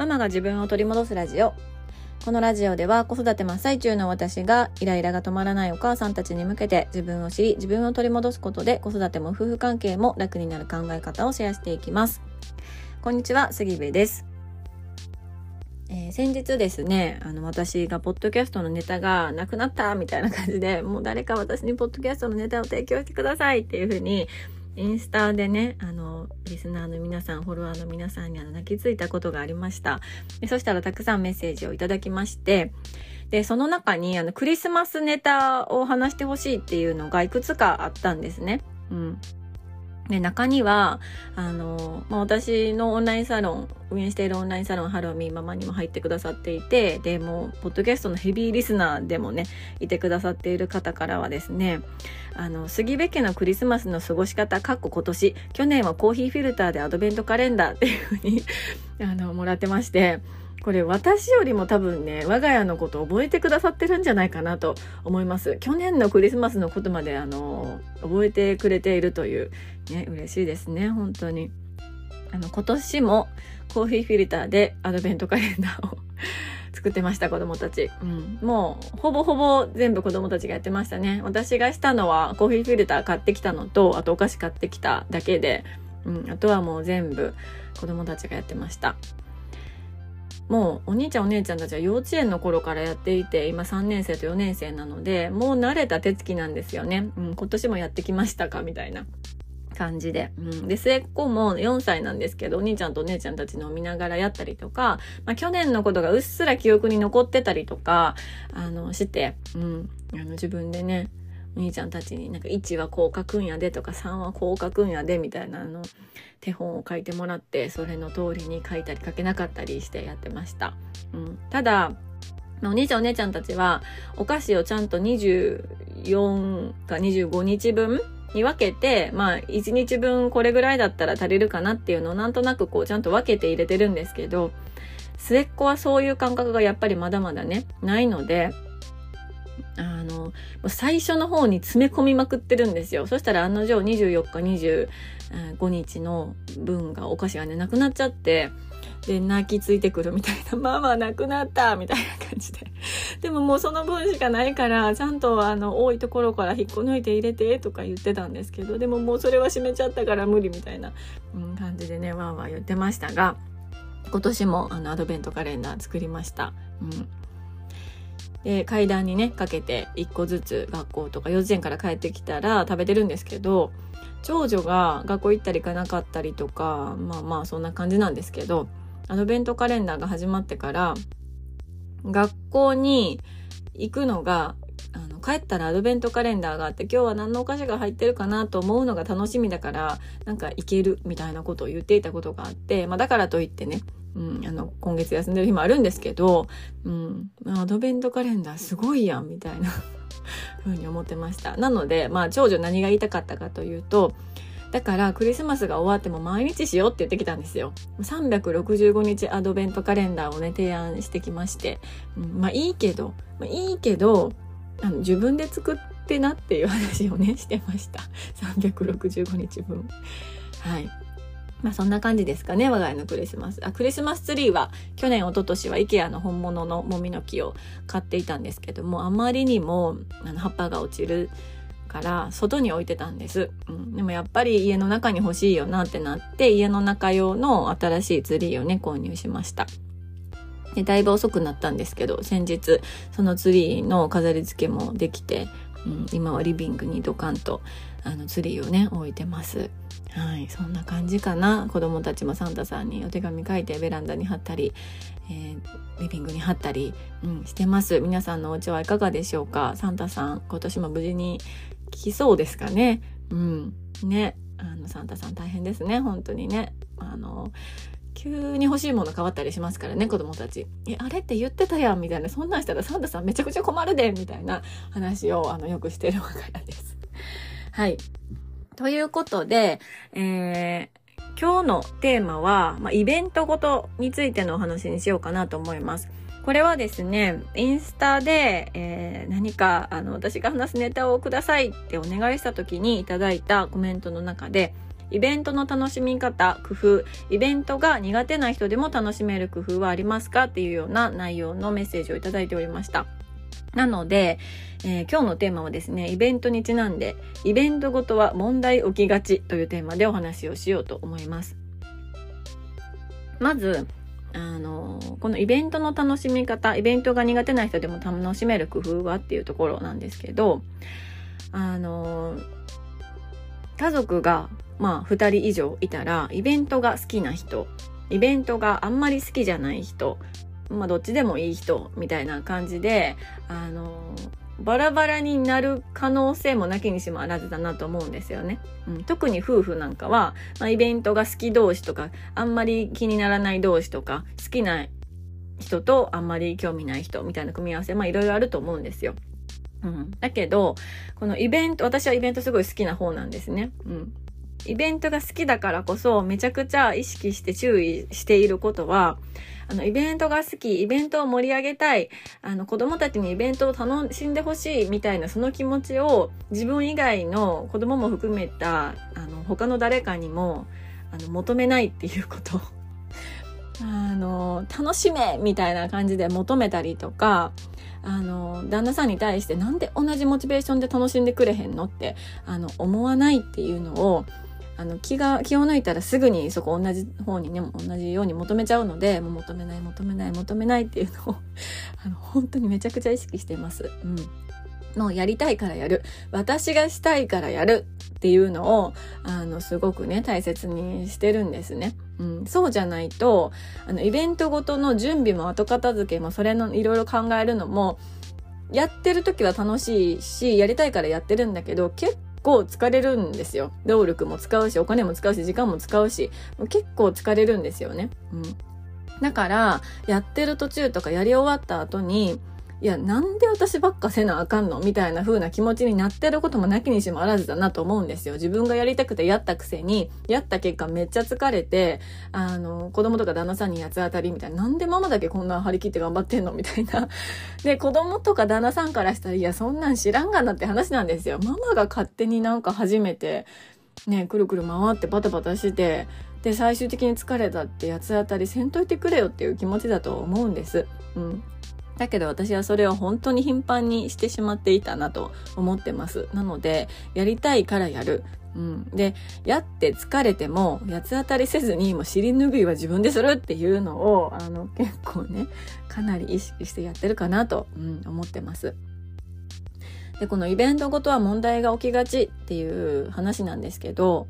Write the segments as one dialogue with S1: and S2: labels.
S1: ママが自分を取り戻すラジオ。このラジオでは子育て真っ最中の私がイライラが止まらないお母さんたちに向けて自分を知り自分を取り戻すことで子育ても夫婦関係も楽になる考え方をシェアしていきます。こんにちは杉部です。えー、先日ですね、あの、私がポッドキャストのネタがなくなったみたいな感じで、もう誰か私にポッドキャストのネタを提供してくださいっていうふうに、インスタでね、あの、リスナーの皆さん、フォロワーの皆さんにあの泣きついたことがありました。でそしたらたくさんメッセージをいただきまして、で、その中にあの、クリスマスネタを話してほしいっていうのがいくつかあったんですね。うん。で、中には、あの、まあ、私のオンラインサロン、運営しているオンラインサロン、ハローミーママにも入ってくださっていて、で、も、ポッドキャストのヘビーリスナーでもね、いてくださっている方からはですね、あの、杉部家のクリスマスの過ごし方、かっこ今年、去年はコーヒーフィルターでアドベントカレンダーっていうふうにあの、もらってまして、これ私よりも多分ね、我が家のこと覚えてくださってるんじゃないかなと思います。去年のクリスマスのことまであの、覚えてくれているという、ね、嬉しいですね、本当に。あの、今年もコーヒーフィルターでアドベントカレンダーを 作ってました、子供たち。うん。もう、ほぼほぼ全部子供たちがやってましたね。私がしたのはコーヒーフィルター買ってきたのと、あとお菓子買ってきただけで、うん。あとはもう全部子供たちがやってました。もうお兄ちゃんお姉ちゃんたちは幼稚園の頃からやっていて今3年生と4年生なのでもう慣れた手つきなんですよね、うん、今年もやってきましたか？みたいな感じで。うん、で、末っ子も4歳なんですけど、お兄ちゃんとお姉ちゃんたちのを見ながらやったりとか、まあ、去年のことがうっすら記憶に残ってたりとか、あの、して、うん、あの、自分でね、お兄ちゃんたちになんか1はこう書くんやでとか3はこう書くんやでみたいなあの手本を書いてもらってそれの通りに書いたり書けなかったりしてやってました。うん、ただお兄ちゃんお姉ちゃんたちはお菓子をちゃんと24か25日分に分けて、まあ、1日分これぐらいだったら足りるかなっていうのをなんとなくこうちゃんと分けて入れてるんですけど、末っ子はそういう感覚がやっぱりまだまだね、ないので、あの、最初の方に詰め込みまくってるんですよ。そしたら案の定24日、25日の分がお菓子がね、なくなっちゃって、で、泣きついてくるみたいな、ママなくなったみたいな感じで。でももうその分しかないから、ちゃんとあの、多いところから引っこ抜いて入れてとか言ってたんですけど、でももうそれは閉めちゃったから無理みたいな、感じでね、わーわー言ってましたが、今年もあの、アドベントカレンダー作りました。うんで階段にねかけて1個ずつ学校とか幼稚園から帰ってきたら食べてるんですけど長女が学校行ったり行かなかったりとかまあまあそんな感じなんですけどアドベントカレンダーが始まってから学校に行くのがあの帰ったらアドベントカレンダーがあって今日は何のお菓子が入ってるかなと思うのが楽しみだからなんか行けるみたいなことを言っていたことがあって、まあ、だからといってねうん、あの、今月休んでる日もあるんですけど、うん、アドベントカレンダーすごいやん、みたいなふうに思ってました。なので、まあ、長女何が言いたかったかというと、だからクリスマスが終わっても毎日しようって言ってきたんですよ。365日アドベントカレンダーをね、提案してきまして。うん、まあいいけど、まあ、いいけど、あの自分で作ってなっていう話をね、してました。365日分。はい。まあそんな感じですかね、我が家のクリスマス。あ、クリスマスツリーは去年、一昨年は IKEA の本物のもみの木を買っていたんですけども、あまりにもあの葉っぱが落ちるから外に置いてたんです、うん。でもやっぱり家の中に欲しいよなってなって、家の中用の新しいツリーをね、購入しました。でだいぶ遅くなったんですけど、先日そのツリーの飾り付けもできて、うん、今はリビングにドカンとあのツリーをね置いてます。はい、そんな感じかな。子供たちもサンタさんにお手紙書いてベランダに貼ったり、えー、リビングに貼ったり、うん、してます。皆さんのお家はいかがでしょうか？サンタさん今年も無事に来そうですかね？うんね。あのサンタさん大変ですね。本当にね。あの急に欲しいもの変わったりしますからね子供たち「えあれって言ってたやん」みたいな。そんなんしたらサンタさんめちゃくちゃ困るでみたいな話をあのよくしてるわけです。はい。ということで、えー、今日のテーマは、まあ、イベントごとについてのお話にしようかなと思います。これはですね、インスタで、えー、何か、あの、私が話すネタをくださいってお願いした時にいただいたコメントの中で、イベントの楽しみ方、工夫、イベントが苦手な人でも楽しめる工夫はありますかっていうような内容のメッセージをいただいておりました。なので、えー、今日のテーマはですね、イベントにちなんで、イベントごとは問題起きがちというテーマでお話をしようと思います。まず、あの、このイベントの楽しみ方、イベントが苦手な人でも楽しめる工夫はっていうところなんですけど、あの、家族が、まあ、2人以上いたら、イベントが好きな人、イベントがあんまり好きじゃない人、まあ、どっちでもいい人みたいな感じで、あの、バラバラになる可能性もなきにしもあらずだなと思うんですよね。うん、特に夫婦なんかは、まあ、イベントが好き同士とか、あんまり気にならない同士とか、好きな人とあんまり興味ない人みたいな組み合わせ、まあいろいろあると思うんですよ。うん。だけど、このイベント、私はイベントすごい好きな方なんですね。うん。イベントが好きだからこそめちゃくちゃ意識して注意していることは、あの、イベントが好き、イベントを盛り上げたい、あの、子供たちにイベントを楽しんでほしいみたいなその気持ちを自分以外の子供も含めた、あの、他の誰かにも、あの、求めないっていうこと。あの、楽しめみたいな感じで求めたりとか、あの、旦那さんに対してなんで同じモチベーションで楽しんでくれへんのって、あの、思わないっていうのを、あの気が気を抜いたらすぐにそこ同じ方にね同じように求めちゃうのでもう求めない求めない求めないっていうのを あの本当にめちゃくちゃ意識してます。うんもうやりたいからやる。私がしたいからやるっていうのを、あの、すごくね、大切にしてるんですね。うん、そうじゃないと、あの、イベントごとの準備も後片付けも、それのいろいろ考えるのも、やってる時は楽しいし、やりたいからやってるんだけど、結構疲れるんですよ。労力も使うし、お金も使うし、時間も使うし、もう結構疲れるんですよね。うん。だから、やってる途中とかやり終わった後に、いや、なんで私ばっかせなあかんのみたいな風な気持ちになってることもなきにしもあらずだなと思うんですよ。自分がやりたくてやったくせに、やった結果めっちゃ疲れて、あの、子供とか旦那さんに八つ当たりみたいな、なんでママだけこんな張り切って頑張ってんのみたいな。で、子供とか旦那さんからしたら、いや、そんなん知らんがなって話なんですよ。ママが勝手になんか初めて、ね、くるくる回ってバタバタして、で、最終的に疲れたって八つ当たりせんといてくれよっていう気持ちだと思うんです。うん。だけど私はそれを本当に頻繁にしてしまっていたなと思ってます。なので、やりたいからやる。うん。で、やって疲れても、八つ当たりせずに、もう尻拭いは自分でするっていうのを、あの、結構ね、かなり意識してやってるかなと、うん、思ってます。で、このイベントごとは問題が起きがちっていう話なんですけど、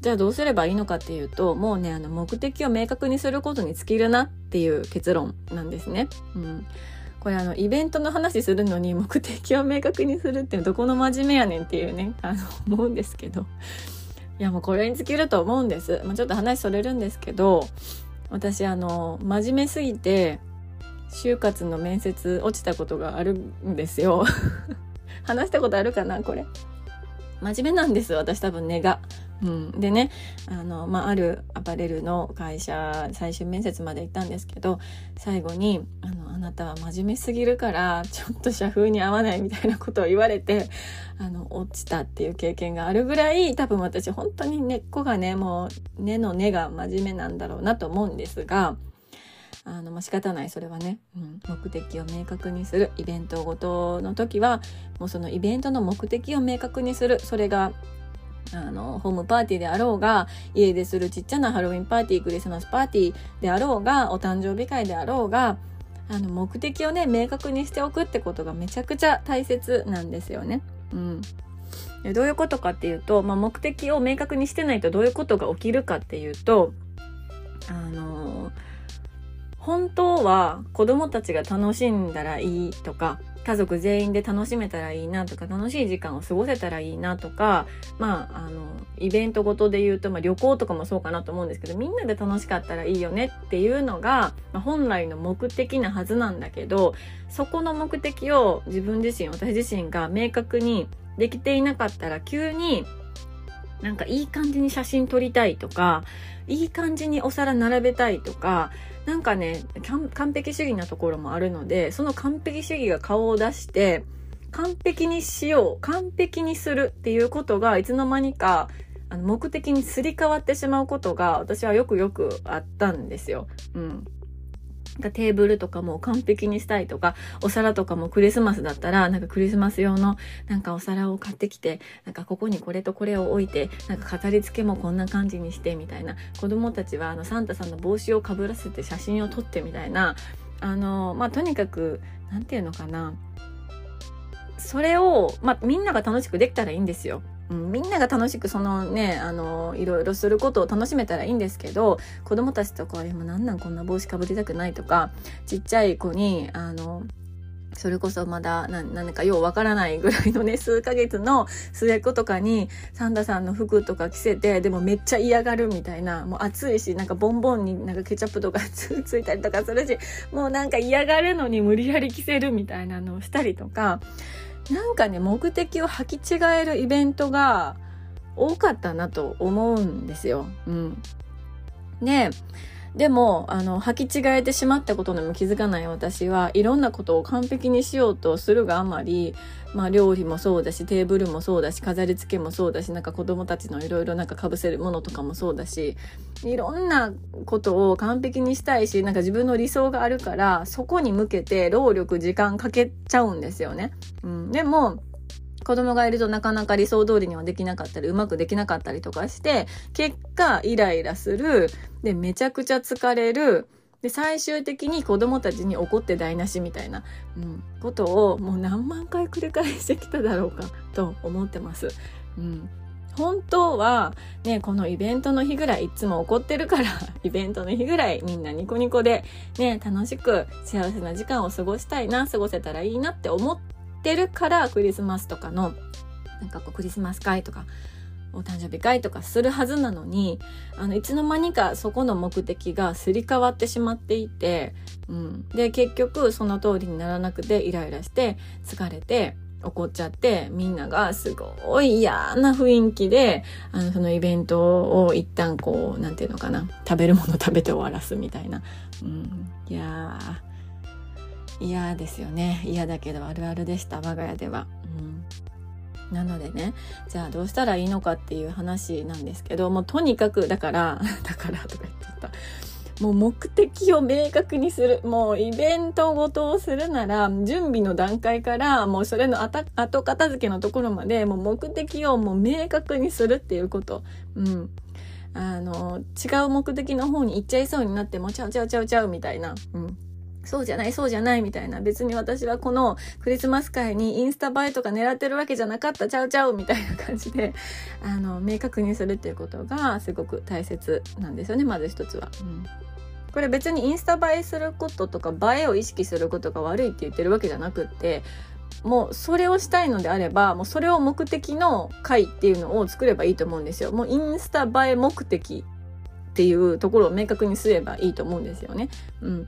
S1: じゃあどうすればいいのかっていうと、もうね、あの、目的を明確にすることに尽きるなっていう結論なんですね。うん。これあの、イベントの話するのに目的を明確にするってどこの真面目やねんっていうね、あの、思うんですけど。いやもうこれに尽きると思うんです。まあ、ちょっと話それるんですけど、私あの、真面目すぎて、就活の面接落ちたことがあるんですよ。話したことあるかなこれ？真面目なんです、私多分根が。うん、でねあの、まあ、あるアパレルの会社最終面接まで行ったんですけど最後にあの「なたは真面目すぎるからちょっと社風に合わない」みたいなことを言われてあの落ちたっていう経験があるぐらい多分私本当に根っこがねもう根の根が真面目なんだろうなと思うんですが。あの、ま、仕方ない、それはね、うん、目的を明確にする。イベントごとの時は、もうそのイベントの目的を明確にする。それがあの、ホームパーティーであろうが、家でするちっちゃなハロウィンパーティー、クリスマスパーティーであろうが、お誕生日会であろうが、あの、目的をね、明確にしておくってことがめちゃくちゃ大切なんですよね。うん。どういうことかっていうと、まあ、目的を明確にしてないとどういうことが起きるかっていうと、あの本当は子供たちが楽しんだらいいとか、家族全員で楽しめたらいいなとか楽しい時間を過ごせたらいいなとかまああのイベントごとで言うと、まあ、旅行とかもそうかなと思うんですけどみんなで楽しかったらいいよねっていうのが、まあ、本来の目的なはずなんだけどそこの目的を自分自身私自身が明確にできていなかったら急になんかいい感じに写真撮りたいとかいい感じにお皿並べたいとかなんかね完璧主義なところもあるのでその完璧主義が顔を出して完璧にしよう完璧にするっていうことがいつの間にかあの目的にすり替わってしまうことが私はよくよくあったんですよ。うん。テーブルとかも完璧にしたいとか、お皿とかもクリスマスだったら、なんかクリスマス用のなんかお皿を買ってきて、なんかここにこれとこれを置いて、なんか飾り付けもこんな感じにしてみたいな。子供たちはあのサンタさんの帽子をかぶらせて写真を撮ってみたいな。あの、まあ、とにかく、なんていうのかな。それを、まあ、みんなが楽しくできたらいいんですよ。うん、みんなが楽しくそのね、あの、いろいろすることを楽しめたらいいんですけど、子供たちとかは今なんなんこんな帽子かぶりたくないとか、ちっちゃい子に、あの、それこそまだ何かようわからないぐらいのね、数ヶ月の末っ子とかに、サンタさんの服とか着せて、でもめっちゃ嫌がるみたいな、もう暑いし、なんかボンボンになんかケチャップとか ついたりとかするし、もうなんか嫌がるのに無理やり着せるみたいなのをしたりとか、なんかね、目的を履き違えるイベントが多かったなと思うんですよ。うん。で、でも、あの、履き違えてしまったことにも気づかない私はいろんなことを完璧にしようとするがあまり、まあ料理もそうだし、テーブルもそうだし、飾り付けもそうだし、なんか子供たちのいろいろなんか被せるものとかもそうだし、いろんなことを完璧にしたいし、なんか自分の理想があるから、そこに向けて労力、時間かけちゃうんですよね。うん。でも、子供がいるとなかなか理想通りにはできなかったり、うまくできなかったりとかして、結果、イライラする。で、めちゃくちゃ疲れる。で、最終的に子供たちに怒って台無しみたいな、うん、ことをもう何万回繰り返してきただろうかと思ってます。うん。本当は、ね、このイベントの日ぐらいいつも怒ってるから、イベントの日ぐらいみんなニコニコで、ね、楽しく幸せな時間を過ごしたいな、過ごせたらいいなって思っってるからクリスマスとかのなんかこうクリスマス会とかお誕生日会とかするはずなのにあのいつの間にかそこの目的がすり替わってしまっていて、うん、で結局その通りにならなくてイライラして疲れて怒っちゃってみんながすごい嫌な雰囲気であのそのイベントを一旦こう何て言うのかな食べるもの食べて終わらすみたいな、うん、いやー。嫌ですよね。嫌だけどあるあるでした我が家では。うん。なのでねじゃあどうしたらいいのかっていう話なんですけどもうとにかくだから だからとか言っちゃった。もう目的を明確にする。もうイベントごとをするなら準備の段階からもうそれの後片付けのところまでもう目的をもう明確にするっていうこと。うん。あの違う目的の方に行っちゃいそうになってもちゃうちゃうちゃうちゃうみたいな。うん。そうじゃない、そうじゃないみたいな。別に私はこのクリスマス会にインスタ映えとか狙ってるわけじゃなかった、ちゃうちゃうみたいな感じで、あの、明確にするっていうことがすごく大切なんですよね、まず一つは。うんこれ別にインスタ映えすることとか映えを意識することが悪いって言ってるわけじゃなくってもうそれをしたいのであればもうそれを目的の回っていうのを作ればいいと思うんですよ。もうインスタ映え目的っていうところを明確にすればいいと思うんですよね。うん。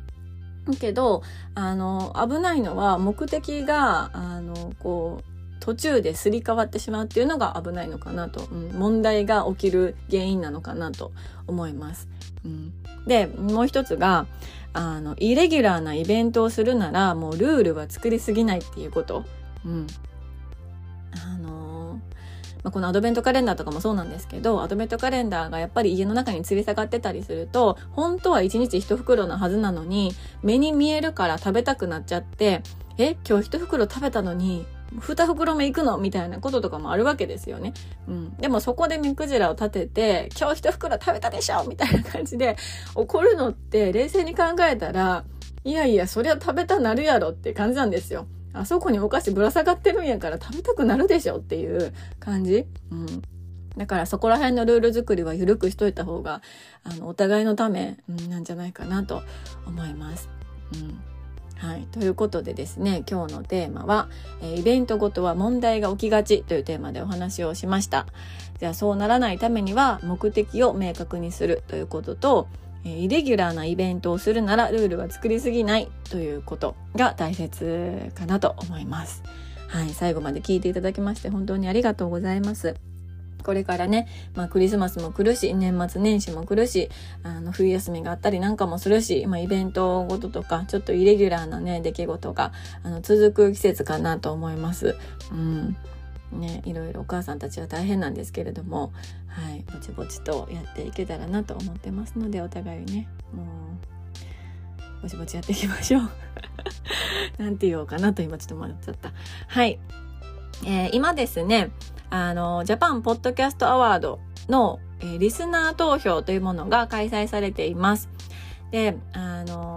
S1: けど、あの、危ないのは目的が、あの、こう、途中ですり替わってしまうっていうのが危ないのかなと、うん、問題が起きる原因なのかなと思います。うん、で、もう一つが、あの、イレギュラーなイベントをするなら、もうルールは作りすぎないっていうこと。うん。あのまあ、このアドベントカレンダーとかもそうなんですけど、アドベントカレンダーがやっぱり家の中に吊り下がってたりすると、本当は1日1袋のはずなのに、目に見えるから食べたくなっちゃって、え、今日1袋食べたのに、2袋目行くのみたいなこととかもあるわけですよね。うん。でもそこで目くじらを立てて、今日1袋食べたでしょみたいな感じで怒るのって冷静に考えたら、いやいや、そりゃ食べたなるやろって感じなんですよ。あそこにお菓子ぶら下がってるんやから食べたくなるでしょっていう感じ。うん。だからそこら辺のルール作りは緩くしといた方が、あの、お互いのため、うん、なんじゃないかなと思います。うん。はい。ということでですね、今日のテーマは、え、イベントごとは問題が起きがちというテーマでお話をしました。じゃあそうならないためには目的を明確にするということと、イレギュラーなイベントをするならルールは作りすぎないということが大切かなと思います。はい、最後まで聞いていただきまして本当にありがとうございます。これからね、まあクリスマスも来るし、年末年始も来るし、あの冬休みがあったりなんかもするし、まあイベントごととか、ちょっとイレギュラーなね、出来事が、あの続く季節かなと思います。うん。ねいろいろお母さんたちは大変なんですけれどもはいぼちぼちとやっていけたらなと思ってますのでお互いねもうぼちぼちやっていきましょう。なんて言おうかなと今ちょっと迷っちゃった。はい、えー、今ですねあのジャパンポッドキャストアワードの、えー、リスナー投票というものが開催されています。であの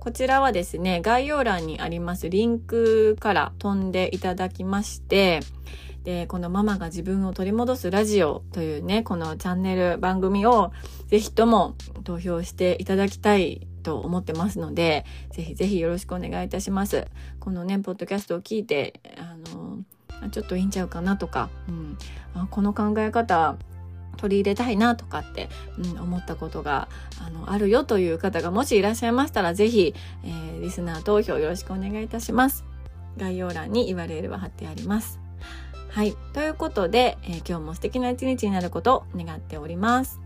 S1: こちらはですね、概要欄にありますリンクから飛んでいただきまして、で、このママが自分を取り戻すラジオというね、このチャンネル番組をぜひとも投票していただきたいと思ってますので、ぜひぜひよろしくお願いいたします。このね、ポッドキャストを聞いて、あの、ちょっといいんちゃうかなとか、うん、あこの考え方取り入れたいなとかって、うん、思ったことがあのあるよという方がもしいらっしゃいましたら、是非、えー、リスナー投票よろしくお願いいたします。概要欄に URL は貼ってあります。はい。ということで、えー、今日も素敵な一日になることを願っております。